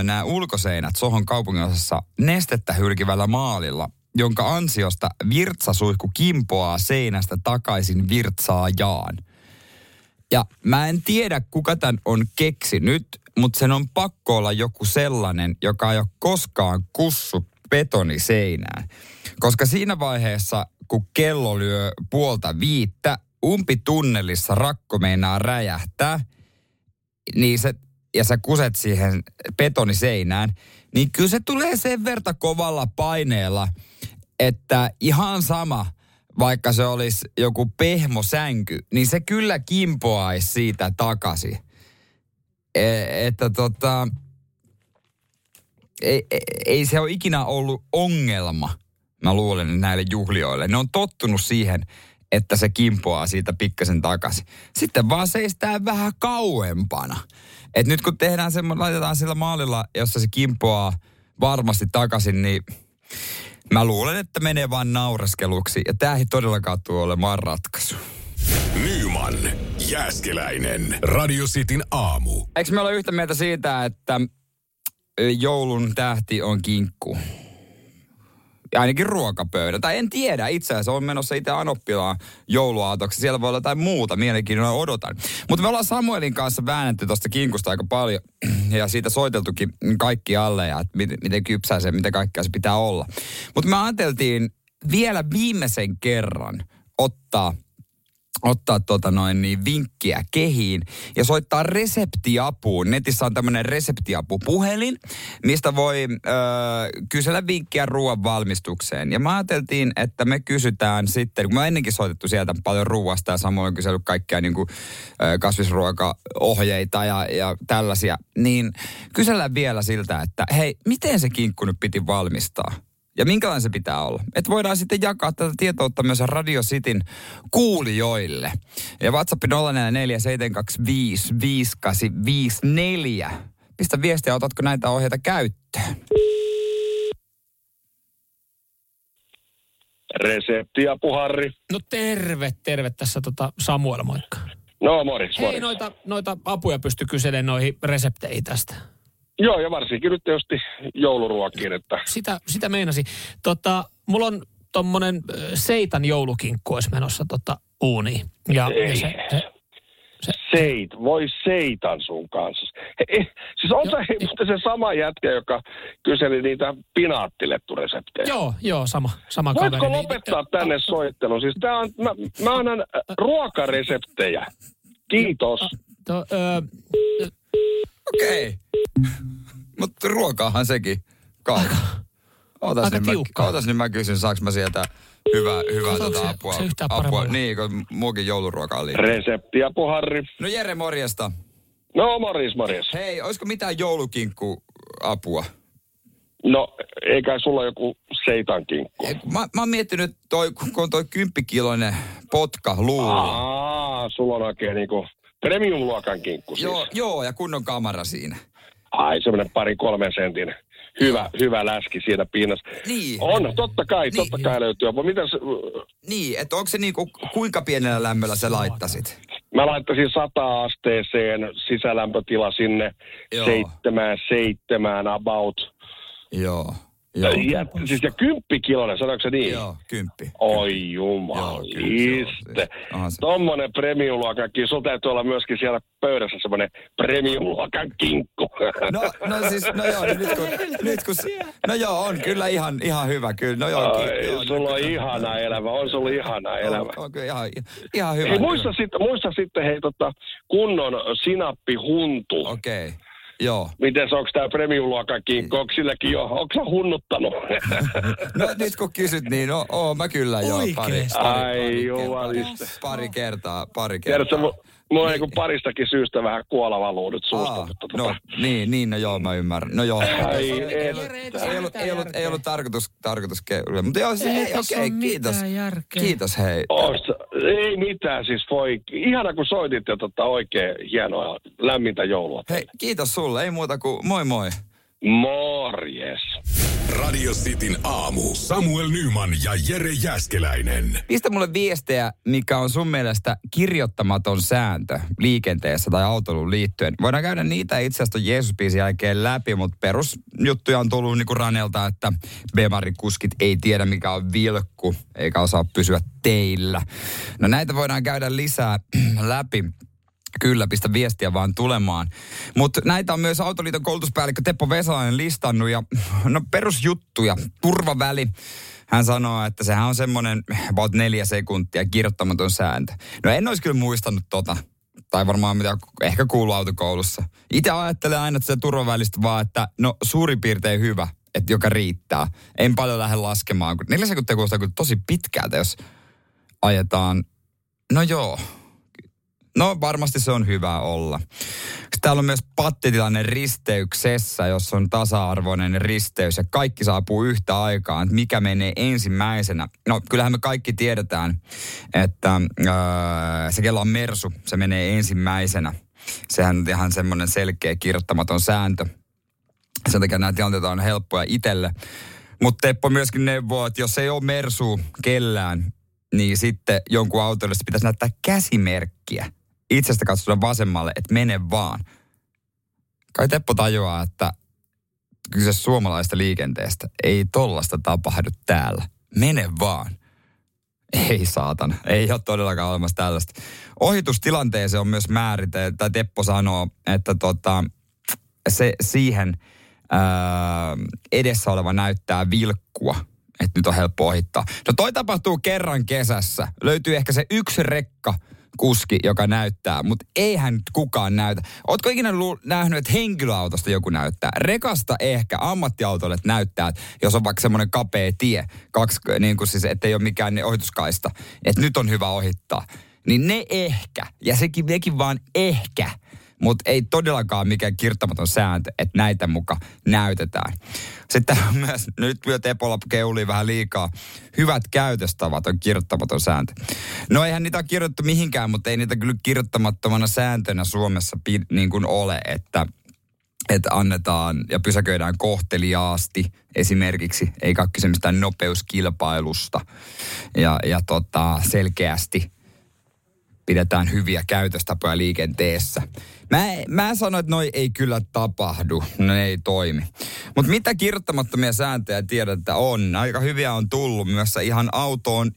Speaker 2: nämä ulkoseinät Sohon kaupunginosassa nestettä hylkivällä maalilla, jonka ansiosta virtsasuihku kimpoaa seinästä takaisin virtsaajaan. Ja mä en tiedä, kuka tämän on keksinyt, mutta sen on pakko olla joku sellainen, joka ei ole koskaan kussu betoniseinään. Koska siinä vaiheessa, kun kello lyö puolta viittä, umpitunnelissa rakko meinaa räjähtää, niin se, ja sä kuset siihen betoniseinään, niin kyllä se tulee sen verta kovalla paineella, että ihan sama, vaikka se olisi joku pehmosänky, niin se kyllä kimpoaisi siitä takaisin. E, että tota, ei, ei se ole ikinä ollut ongelma, mä luulen näille juhlioille. Ne on tottunut siihen, että se kimpoaa siitä pikkasen takaisin. Sitten vaan seistää vähän kauempana. Et nyt kun tehdään semmoinen, laitetaan sillä maalilla, jossa se kimpoaa varmasti takaisin, niin mä luulen, että menee vaan naureskeluksi. Ja tää ei todellakaan tule olemaan ratkaisu.
Speaker 1: Nyman, Jääskeläinen, Radio Cityn aamu.
Speaker 2: Eikö me ole yhtä mieltä siitä, että joulun tähti on kinkku? Ainakin ruokapöydä. Tai en tiedä, itse asiassa on menossa itse Anoppilaan jouluaatoksi. Siellä voi olla jotain muuta, mielenkiinnolla odotan. Mutta me ollaan Samuelin kanssa väännetty tuosta kinkusta aika paljon ja siitä soiteltukin kaikki alle ja että miten, miten kypsää se, mitä kaikkea se pitää olla. Mutta me ajateltiin vielä viimeisen kerran ottaa ottaa tota noin niin vinkkiä kehiin ja soittaa reseptiapuun. Netissä on tämmöinen reseptiapupuhelin, mistä voi ö, kysellä vinkkiä ruoan valmistukseen. Ja mä ajateltiin, että me kysytään sitten, kun mä ennenkin soitettu sieltä paljon ruoasta ja samoin kysellyt kaikkia niin kuin, ö, kasvisruokaohjeita ja, ja tällaisia, niin kysellään vielä siltä, että hei, miten se kinkku nyt piti valmistaa? Ja minkälainen se pitää olla. Että voidaan sitten jakaa tätä tietoutta myös Radio Cityn kuulijoille. Ja WhatsApp 0447255854. Pistä viestiä, otatko näitä ohjeita käyttöön?
Speaker 7: Reseptiä, puharri.
Speaker 8: No terve, terve tässä tota Samuel, moikka.
Speaker 7: No moris,
Speaker 8: Hei, noita, noita apuja pysty kyselemään noihin resepteihin tästä.
Speaker 7: Joo, ja varsinkin nyt tietysti jouluruokiin. Että...
Speaker 8: Sitä, sitä meinasi. Tota, mulla on tommonen seitan joulukinkku olisi menossa tota uuniin. Ja,
Speaker 7: Ei.
Speaker 8: ja se, se,
Speaker 7: se, Seit, voi seitan sun kanssa. He, eh, siis on se, mutta se sama jätkä, joka kyseli niitä pinaattilettureseptejä.
Speaker 8: Joo, joo, sama, sama
Speaker 7: Voitko
Speaker 8: kaveri.
Speaker 7: lopettaa tänne soittelun? Siis tää on, mä, mä annan ruokareseptejä. Kiitos.
Speaker 8: To, ö,
Speaker 2: Okei. Mutta ruokaahan sekin kai. Ootas
Speaker 8: Aika
Speaker 2: nyt, mä, ootas nyt mä kysyn, saaks mä sieltä hyvää, hyvää tota
Speaker 8: se-
Speaker 2: apua.
Speaker 8: se yhtään
Speaker 2: apua.
Speaker 8: paremmalla?
Speaker 2: Niin, kun muukin jouluruokaa liikaa.
Speaker 7: Reseptiapu, Harri.
Speaker 2: No Jere, morjesta.
Speaker 7: No, morjes, morjes.
Speaker 2: Hei, olisiko mitään joulukinkku apua?
Speaker 7: No, eikä sulla joku seitankinkku?
Speaker 2: Mä, mä oon miettinyt, toi, kun on toi kymppikiloinen potka luulo.
Speaker 7: Aa, sulla on oikein niinku premium-luokan kinkku siis.
Speaker 2: Joo, joo, ja kunnon kamera siinä.
Speaker 7: Ai, semmoinen pari kolmen sentin hyvä, hyvä läski siinä pinnassa.
Speaker 2: Niin.
Speaker 7: On, totta kai, totta kai löytyy. Mutta mitäs,
Speaker 2: Niin, että onko se niinku, kuinka pienellä lämmöllä sä laittasit?
Speaker 7: mä laittaisin 100 asteeseen sisälämpötila sinne
Speaker 2: Joo.
Speaker 7: seitsemään, seitsemään about.
Speaker 2: Joo. Joo.
Speaker 7: Ja, siis ja kymppikiloinen, sanoiko se niin?
Speaker 2: Joo, kymppi.
Speaker 7: Oi jumaliste. Tommonen premium-luokan Sulla täytyy olla myöskin siellä pöydässä semmonen premium-luokan kinkku.
Speaker 2: No, no siis, no joo, nyt kun, nyt kun, no joo, on kyllä ihan, ihan hyvä, kyllä. No joo,
Speaker 7: Ai,
Speaker 2: ki- joo,
Speaker 7: sulla on
Speaker 2: nyt-
Speaker 7: ihana elämä, on sulla ihana elämä.
Speaker 2: On, on kyllä ihan, ihan hyvä.
Speaker 7: Hei, muista, sitten, muista sitten hei tota, kunnon sinappihuntu.
Speaker 2: Okei, okay. Joo.
Speaker 7: Miten onko tämä premium-luokan kinkku? Onko silläkin jo, onko sä hunnuttanut?
Speaker 2: No nyt kun kysyt, niin no, oo mä kyllä joo. Pari, pari,
Speaker 7: Ai
Speaker 2: pari,
Speaker 7: jumaliste.
Speaker 2: pari, pari kertaa, pari
Speaker 7: Tiedätkö,
Speaker 2: kertaa.
Speaker 7: mu- mulla on niinku paristakin syystä vähän kuolava luu nyt suusta.
Speaker 2: Aa,
Speaker 7: mutta
Speaker 2: no, niin, niin, no joo, mä ymmärrän. No joo.
Speaker 7: Ai
Speaker 2: ei, ollut, ei, ollut, ei, ollut, ei ollut tarkoitus, tarkoitus keulia. Mutta joo, siis, hei, okei, kiitos. Kiitos, hei.
Speaker 7: Osta, ei mitään, siis voi. Ihana kun soitit ja tota, oikein hienoa lämmintä joulua.
Speaker 2: Hei, kiitos sulle. Ei muuta kuin moi moi.
Speaker 7: Morjes.
Speaker 1: Radio Cityn aamu. Samuel Nyman ja Jere Jäskeläinen.
Speaker 2: Pistä mulle viestejä, mikä on sun mielestä kirjoittamaton sääntö liikenteessä tai autoiluun liittyen. Voidaan käydä niitä itse asiassa Jeesus-biisin jälkeen läpi, mutta perusjuttuja on tullut niinku Ranelta, että Bemari-kuskit ei tiedä mikä on vilkku, eikä osaa pysyä teillä. No näitä voidaan käydä lisää läpi. Kyllä, pistä viestiä vaan tulemaan. Mutta näitä on myös Autoliiton koulutuspäällikkö Teppo Vesalainen listannut ja no perusjuttuja, turvaväli. Hän sanoo, että sehän on semmoinen about neljä sekuntia kirjoittamaton sääntö. No en olisi kyllä muistanut tota. Tai varmaan mitä ehkä kuuluu autokoulussa. Itse ajattelen aina, että se turvavälistä vaan, että no suurin piirtein hyvä, että joka riittää. En paljon lähde laskemaan, kun neljä sekuntia kuulostaa tosi pitkältä, jos ajetaan. No joo, No varmasti se on hyvä olla. Täällä on myös pattitilanne risteyksessä, jossa on tasa-arvoinen risteys ja kaikki saapuu yhtä aikaan. Että mikä menee ensimmäisenä? No kyllähän me kaikki tiedetään, että öö, se kello on mersu, se menee ensimmäisenä. Sehän on ihan semmoinen selkeä kirjoittamaton sääntö. Sen takia nämä tilanteet on helppoja itselle. Mutta Teppo myöskin neuvoo, että jos ei ole mersu kellään, niin sitten jonkun autolle pitäisi näyttää käsimerkkiä itsestä katsotaan vasemmalle, että mene vaan. Kai Teppo tajuaa, että kyse suomalaista liikenteestä ei tollasta tapahdu täällä. Mene vaan. Ei saatana, ei ole todellakaan olemassa tällaista. Ohitustilanteeseen on myös määritelty, tai Teppo sanoo, että tota, se siihen ää, edessä oleva näyttää vilkkua, että nyt on helppo ohittaa. No toi tapahtuu kerran kesässä. Löytyy ehkä se yksi rekka, kuski, joka näyttää, mutta eihän nyt kukaan näytä. Ootko ikinä lu- nähnyt, että henkilöautosta joku näyttää? Rekasta ehkä, ammattiautolle näyttää, että jos on vaikka semmoinen kapea tie, kaksi, niin kuin siis, ettei ole mikään ohituskaista, että nyt on hyvä ohittaa. Niin ne ehkä, ja sekin, nekin vaan ehkä, mutta ei todellakaan mikään kirjoittamaton sääntö, että näitä muka näytetään. Sitten on myös, nyt kyllä Tepolla keuli vähän liikaa, hyvät käytöstavat on kirjoittamaton sääntö. No eihän niitä ole kirjoittu mihinkään, mutta ei niitä kyllä kirjoittamattomana sääntönä Suomessa niin kuin ole, että että annetaan ja pysäköidään kohteliaasti esimerkiksi, eikä ole kyse mistään nopeuskilpailusta. Ja, ja tota, selkeästi pidetään hyviä käytöstapoja liikenteessä. Mä, mä sanoin, että noi ei kyllä tapahdu, ne ei toimi. Mutta mitä kirjoittamattomia sääntöjä tiedät, että on? Aika hyviä on tullut myös ihan autoon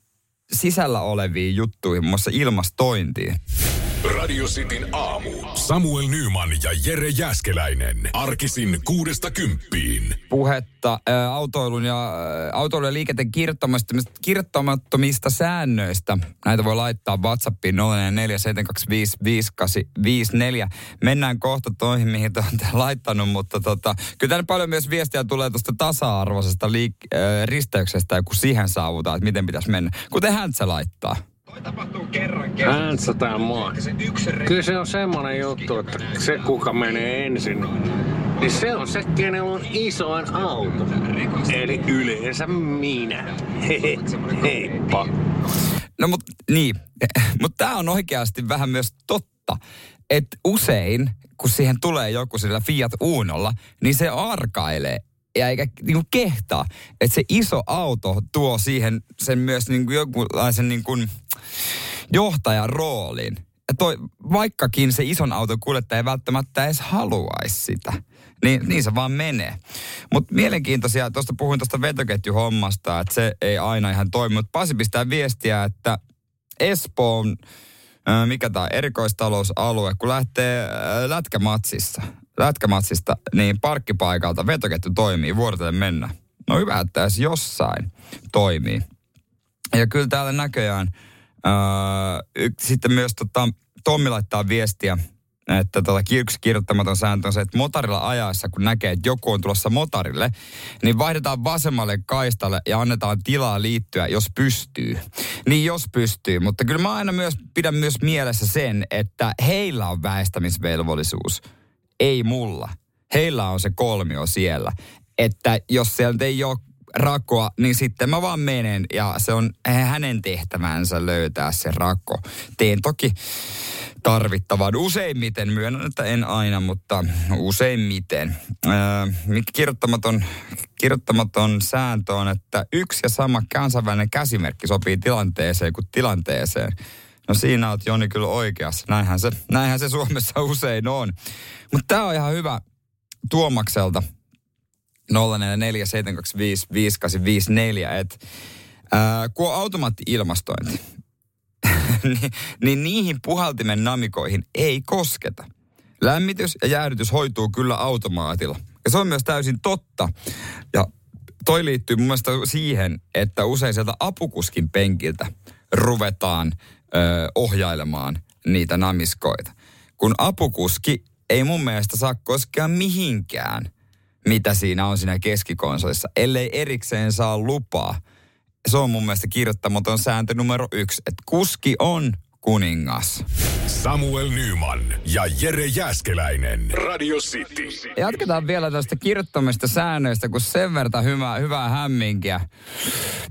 Speaker 2: sisällä oleviin juttuihin, muun muassa ilmastointiin.
Speaker 1: Radio Cityn aamu. Samuel Nyman ja Jere Jäskeläinen. Arkisin kuudesta kymppiin.
Speaker 2: Puhetta ä, autoilun ja ä, autoilun ja liikenteen kirjoittamattomista, kirjoittamattomista säännöistä. Näitä voi laittaa WhatsAppiin 0472555854. Mennään kohta toihin, mihin te olette laittanut, mutta tota, kyllä tänne paljon myös viestiä tulee tuosta tasa-arvoisesta liik- risteyksestä, kun siihen saavutaan, että miten pitäisi mennä. Kuten hän se laittaa.
Speaker 9: Ääntsätään mua. Kyllä se on semmonen juttu, että se kuka menee ensin, niin se on se, kenellä on isoin auto. Eli yleensä minä. Hehe, heippa.
Speaker 2: No mut niin, mutta tämä on oikeasti vähän myös totta, että usein kun siihen tulee joku sillä Fiat Unolla, niin se arkailee ja eikä niinku kehtaa, että se iso auto tuo siihen sen myös niinku jonkunlaisen niinku johtajan roolin. Ja toi, vaikkakin se ison auton kuljettaja ei välttämättä edes haluaisi sitä. Niin, niin se vaan menee. Mutta mielenkiintoisia, tuosta puhuin tuosta vetoketjuhommasta, että se ei aina ihan toimi. Mutta Pasi pistää viestiä, että Espoon, ää, mikä tämä erikoistalousalue, kun lähtee ää, lätkämatsissa, lätkämatsista, niin parkkipaikalta vetoketju toimii, vuorotellen mennä. No hyvä, että edes jossain toimii. Ja kyllä täällä näköjään y- sitten myös tota, Tommi laittaa viestiä, että tota, yksi kirjoittamaton sääntö on se, että motorilla ajaessa, kun näkee, että joku on tulossa motorille, niin vaihdetaan vasemmalle kaistalle ja annetaan tilaa liittyä, jos pystyy. Niin jos pystyy, mutta kyllä mä aina myös pidän myös mielessä sen, että heillä on väestämisvelvollisuus, ei mulla. Heillä on se kolmio siellä. Että jos sieltä ei ole rakoa, niin sitten mä vaan menen ja se on hänen tehtävänsä löytää se rako. Teen toki tarvittavan useimmiten, myönnän, että en aina, mutta useimmiten. Mikä kirjoittamaton, kirjoittamaton sääntö on, että yksi ja sama kansainvälinen käsimerkki sopii tilanteeseen kuin tilanteeseen. No siinä oot Joni kyllä oikeassa. Näinhän se, näinhän se Suomessa usein on. Mutta tämä on ihan hyvä Tuomakselta 044 että ää, kun on automaatti-ilmastointi, niin, niin niihin puhaltimen namikoihin ei kosketa. Lämmitys ja jäähdytys hoituu kyllä automaatilla. Ja se on myös täysin totta. Ja toi liittyy mun mielestä siihen, että usein sieltä apukuskin penkiltä ruvetaan ö, ohjailemaan niitä namiskoita. Kun apukuski ei mun mielestä saa koskea mihinkään, mitä siinä on siinä keskikonsolissa, ellei erikseen saa lupaa. Se on mun mielestä kirjoittamaton sääntö numero yksi, että kuski on kuningas.
Speaker 1: Samuel Nyman ja Jere Jäskeläinen. Radio City.
Speaker 2: Jatketaan vielä tästä kirjoittamista säännöistä, kun sen verran hyvää, hyvää hämminkiä.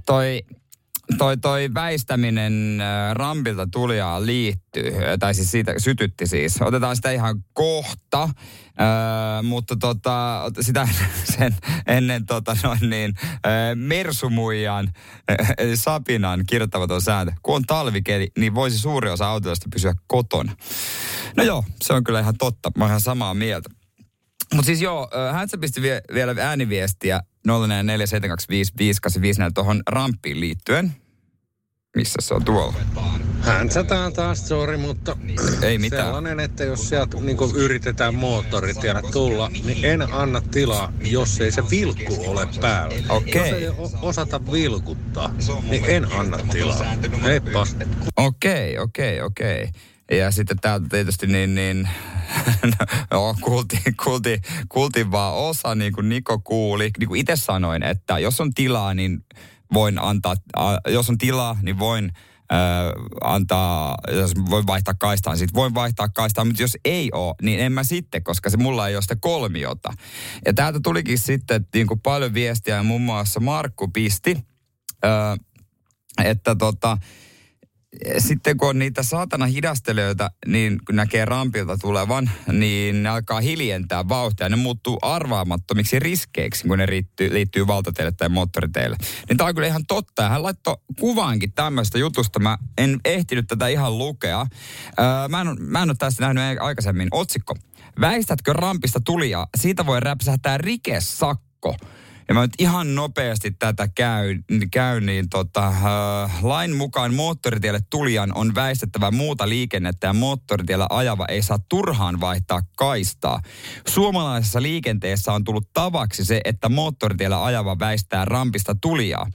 Speaker 2: Toi, toi, toi väistäminen äh, rampilta tulijaa liittyy, tai siis siitä sytytti siis. Otetaan sitä ihan kohta, Öö, mutta tota, sitä sen ennen tota noin niin, öö, Mersumuijan, eli Sapinan kirjoittamaton sääntö. Kun on talvikeli, niin voisi suuri osa autoista pysyä kotona. No joo, se on kyllä ihan totta. Mä oon ihan samaa mieltä. Mutta siis joo, hän pisti vie, vielä ääniviestiä 047255854 tuohon ramppiin liittyen. Missä se on tuolla?
Speaker 9: Häntsätään taas, sori, mutta
Speaker 2: Ei mitään.
Speaker 9: sellainen, että jos sieltä niin yritetään moottoritiellä tulla, niin en anna tilaa, jos ei se vilkku ole päällä.
Speaker 2: Okei.
Speaker 9: Jos ei osata vilkuttaa, niin en anna tilaa. Heippa.
Speaker 2: Okei, okei, okei. Ja sitten täältä tietysti niin, niin no, kuultiin, kuultiin, kuultiin vaan osa, niin kuin Niko kuuli. Niin kuin itse sanoin, että jos on tilaa, niin voin antaa, jos on tilaa, niin voin ö, antaa, jos voin vaihtaa kaistaan, sitten voin vaihtaa kaistaan, mutta jos ei ole, niin en mä sitten, koska se mulla ei ole sitä kolmiota. Ja täältä tulikin sitten niin kuin paljon viestiä, ja muun muassa Markku pisti, ö, että tota, sitten kun on niitä saatana hidastelijoita, niin kun näkee rampilta tulevan, niin ne alkaa hiljentää vauhtia. Ne muuttuu arvaamattomiksi riskeiksi, kun ne liittyy, liittyy valtateille tai moottoriteille. Niin tämä on kyllä ihan totta. Hän laittoi kuvaankin tämmöistä jutusta. Mä en ehtinyt tätä ihan lukea. Öö, mä, en, mä en ole tästä nähnyt aikaisemmin. Otsikko. Väistätkö rampista tulijaa? Siitä voi räpsähtää rikesakko ja mä nyt ihan nopeasti tätä käyn, käyn niin tota, äh, lain mukaan moottoritielle tulijan on väistettävä muuta liikennettä ja moottoritiellä ajava ei saa turhaan vaihtaa kaistaa. Suomalaisessa liikenteessä on tullut tavaksi se, että moottoritiellä ajava väistää rampista tulijaa.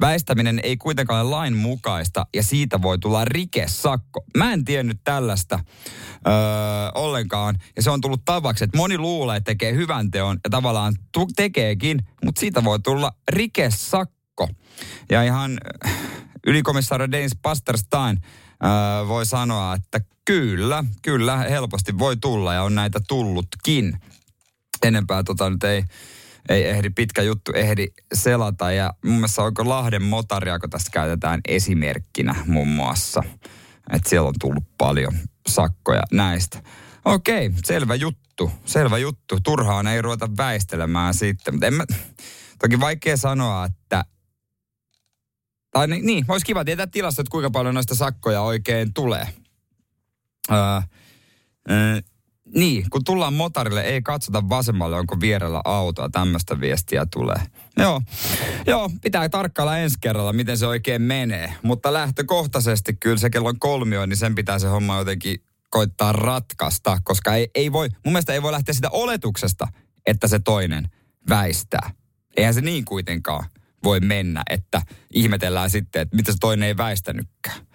Speaker 2: Väistäminen ei kuitenkaan ole lain mukaista ja siitä voi tulla rikesakko. Mä en tiennyt tällaista öö, ollenkaan ja se on tullut tavaksi, että moni luulee, että tekee hyvän teon ja tavallaan tu- tekeekin, mutta siitä voi tulla rikesakko. Ja ihan äh, ylikomissaari Dennis Pasterstein äh, voi sanoa, että kyllä, kyllä helposti voi tulla ja on näitä tullutkin. Enempää tota nyt ei, ei ehdi, pitkä juttu ehdi selata. Ja mun mielestä onko Lahden motaria, kun tästä käytetään esimerkkinä muun muassa. Että siellä on tullut paljon sakkoja näistä. Okei, selvä juttu, selvä juttu. Turhaan ei ruveta väistelemään sitten. Mutta en mä, toki vaikea sanoa, että tai niin, niin, olisi kiva tietää tilasta, että kuinka paljon noista sakkoja oikein tulee. Öö, öö, niin, kun tullaan motarille, ei katsota vasemmalle, onko vierellä autoa. Tämmöistä viestiä tulee. Joo, joo, pitää tarkkailla ensi kerralla, miten se oikein menee. Mutta lähtökohtaisesti kyllä se kello on, niin sen pitää se homma jotenkin koittaa ratkaista, koska ei, ei voi, mun mielestä ei voi lähteä sitä oletuksesta, että se toinen väistää. Eihän se niin kuitenkaan voi mennä, että ihmetellään sitten, että mitä se toinen ei väistänytkään.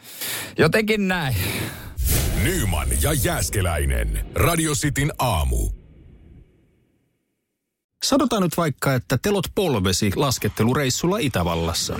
Speaker 2: Jotenkin näin.
Speaker 1: Nyman ja Jääskeläinen. Radio Cityn aamu.
Speaker 4: Sanotaan nyt vaikka, että telot polvesi laskettelureissulla Itävallassa.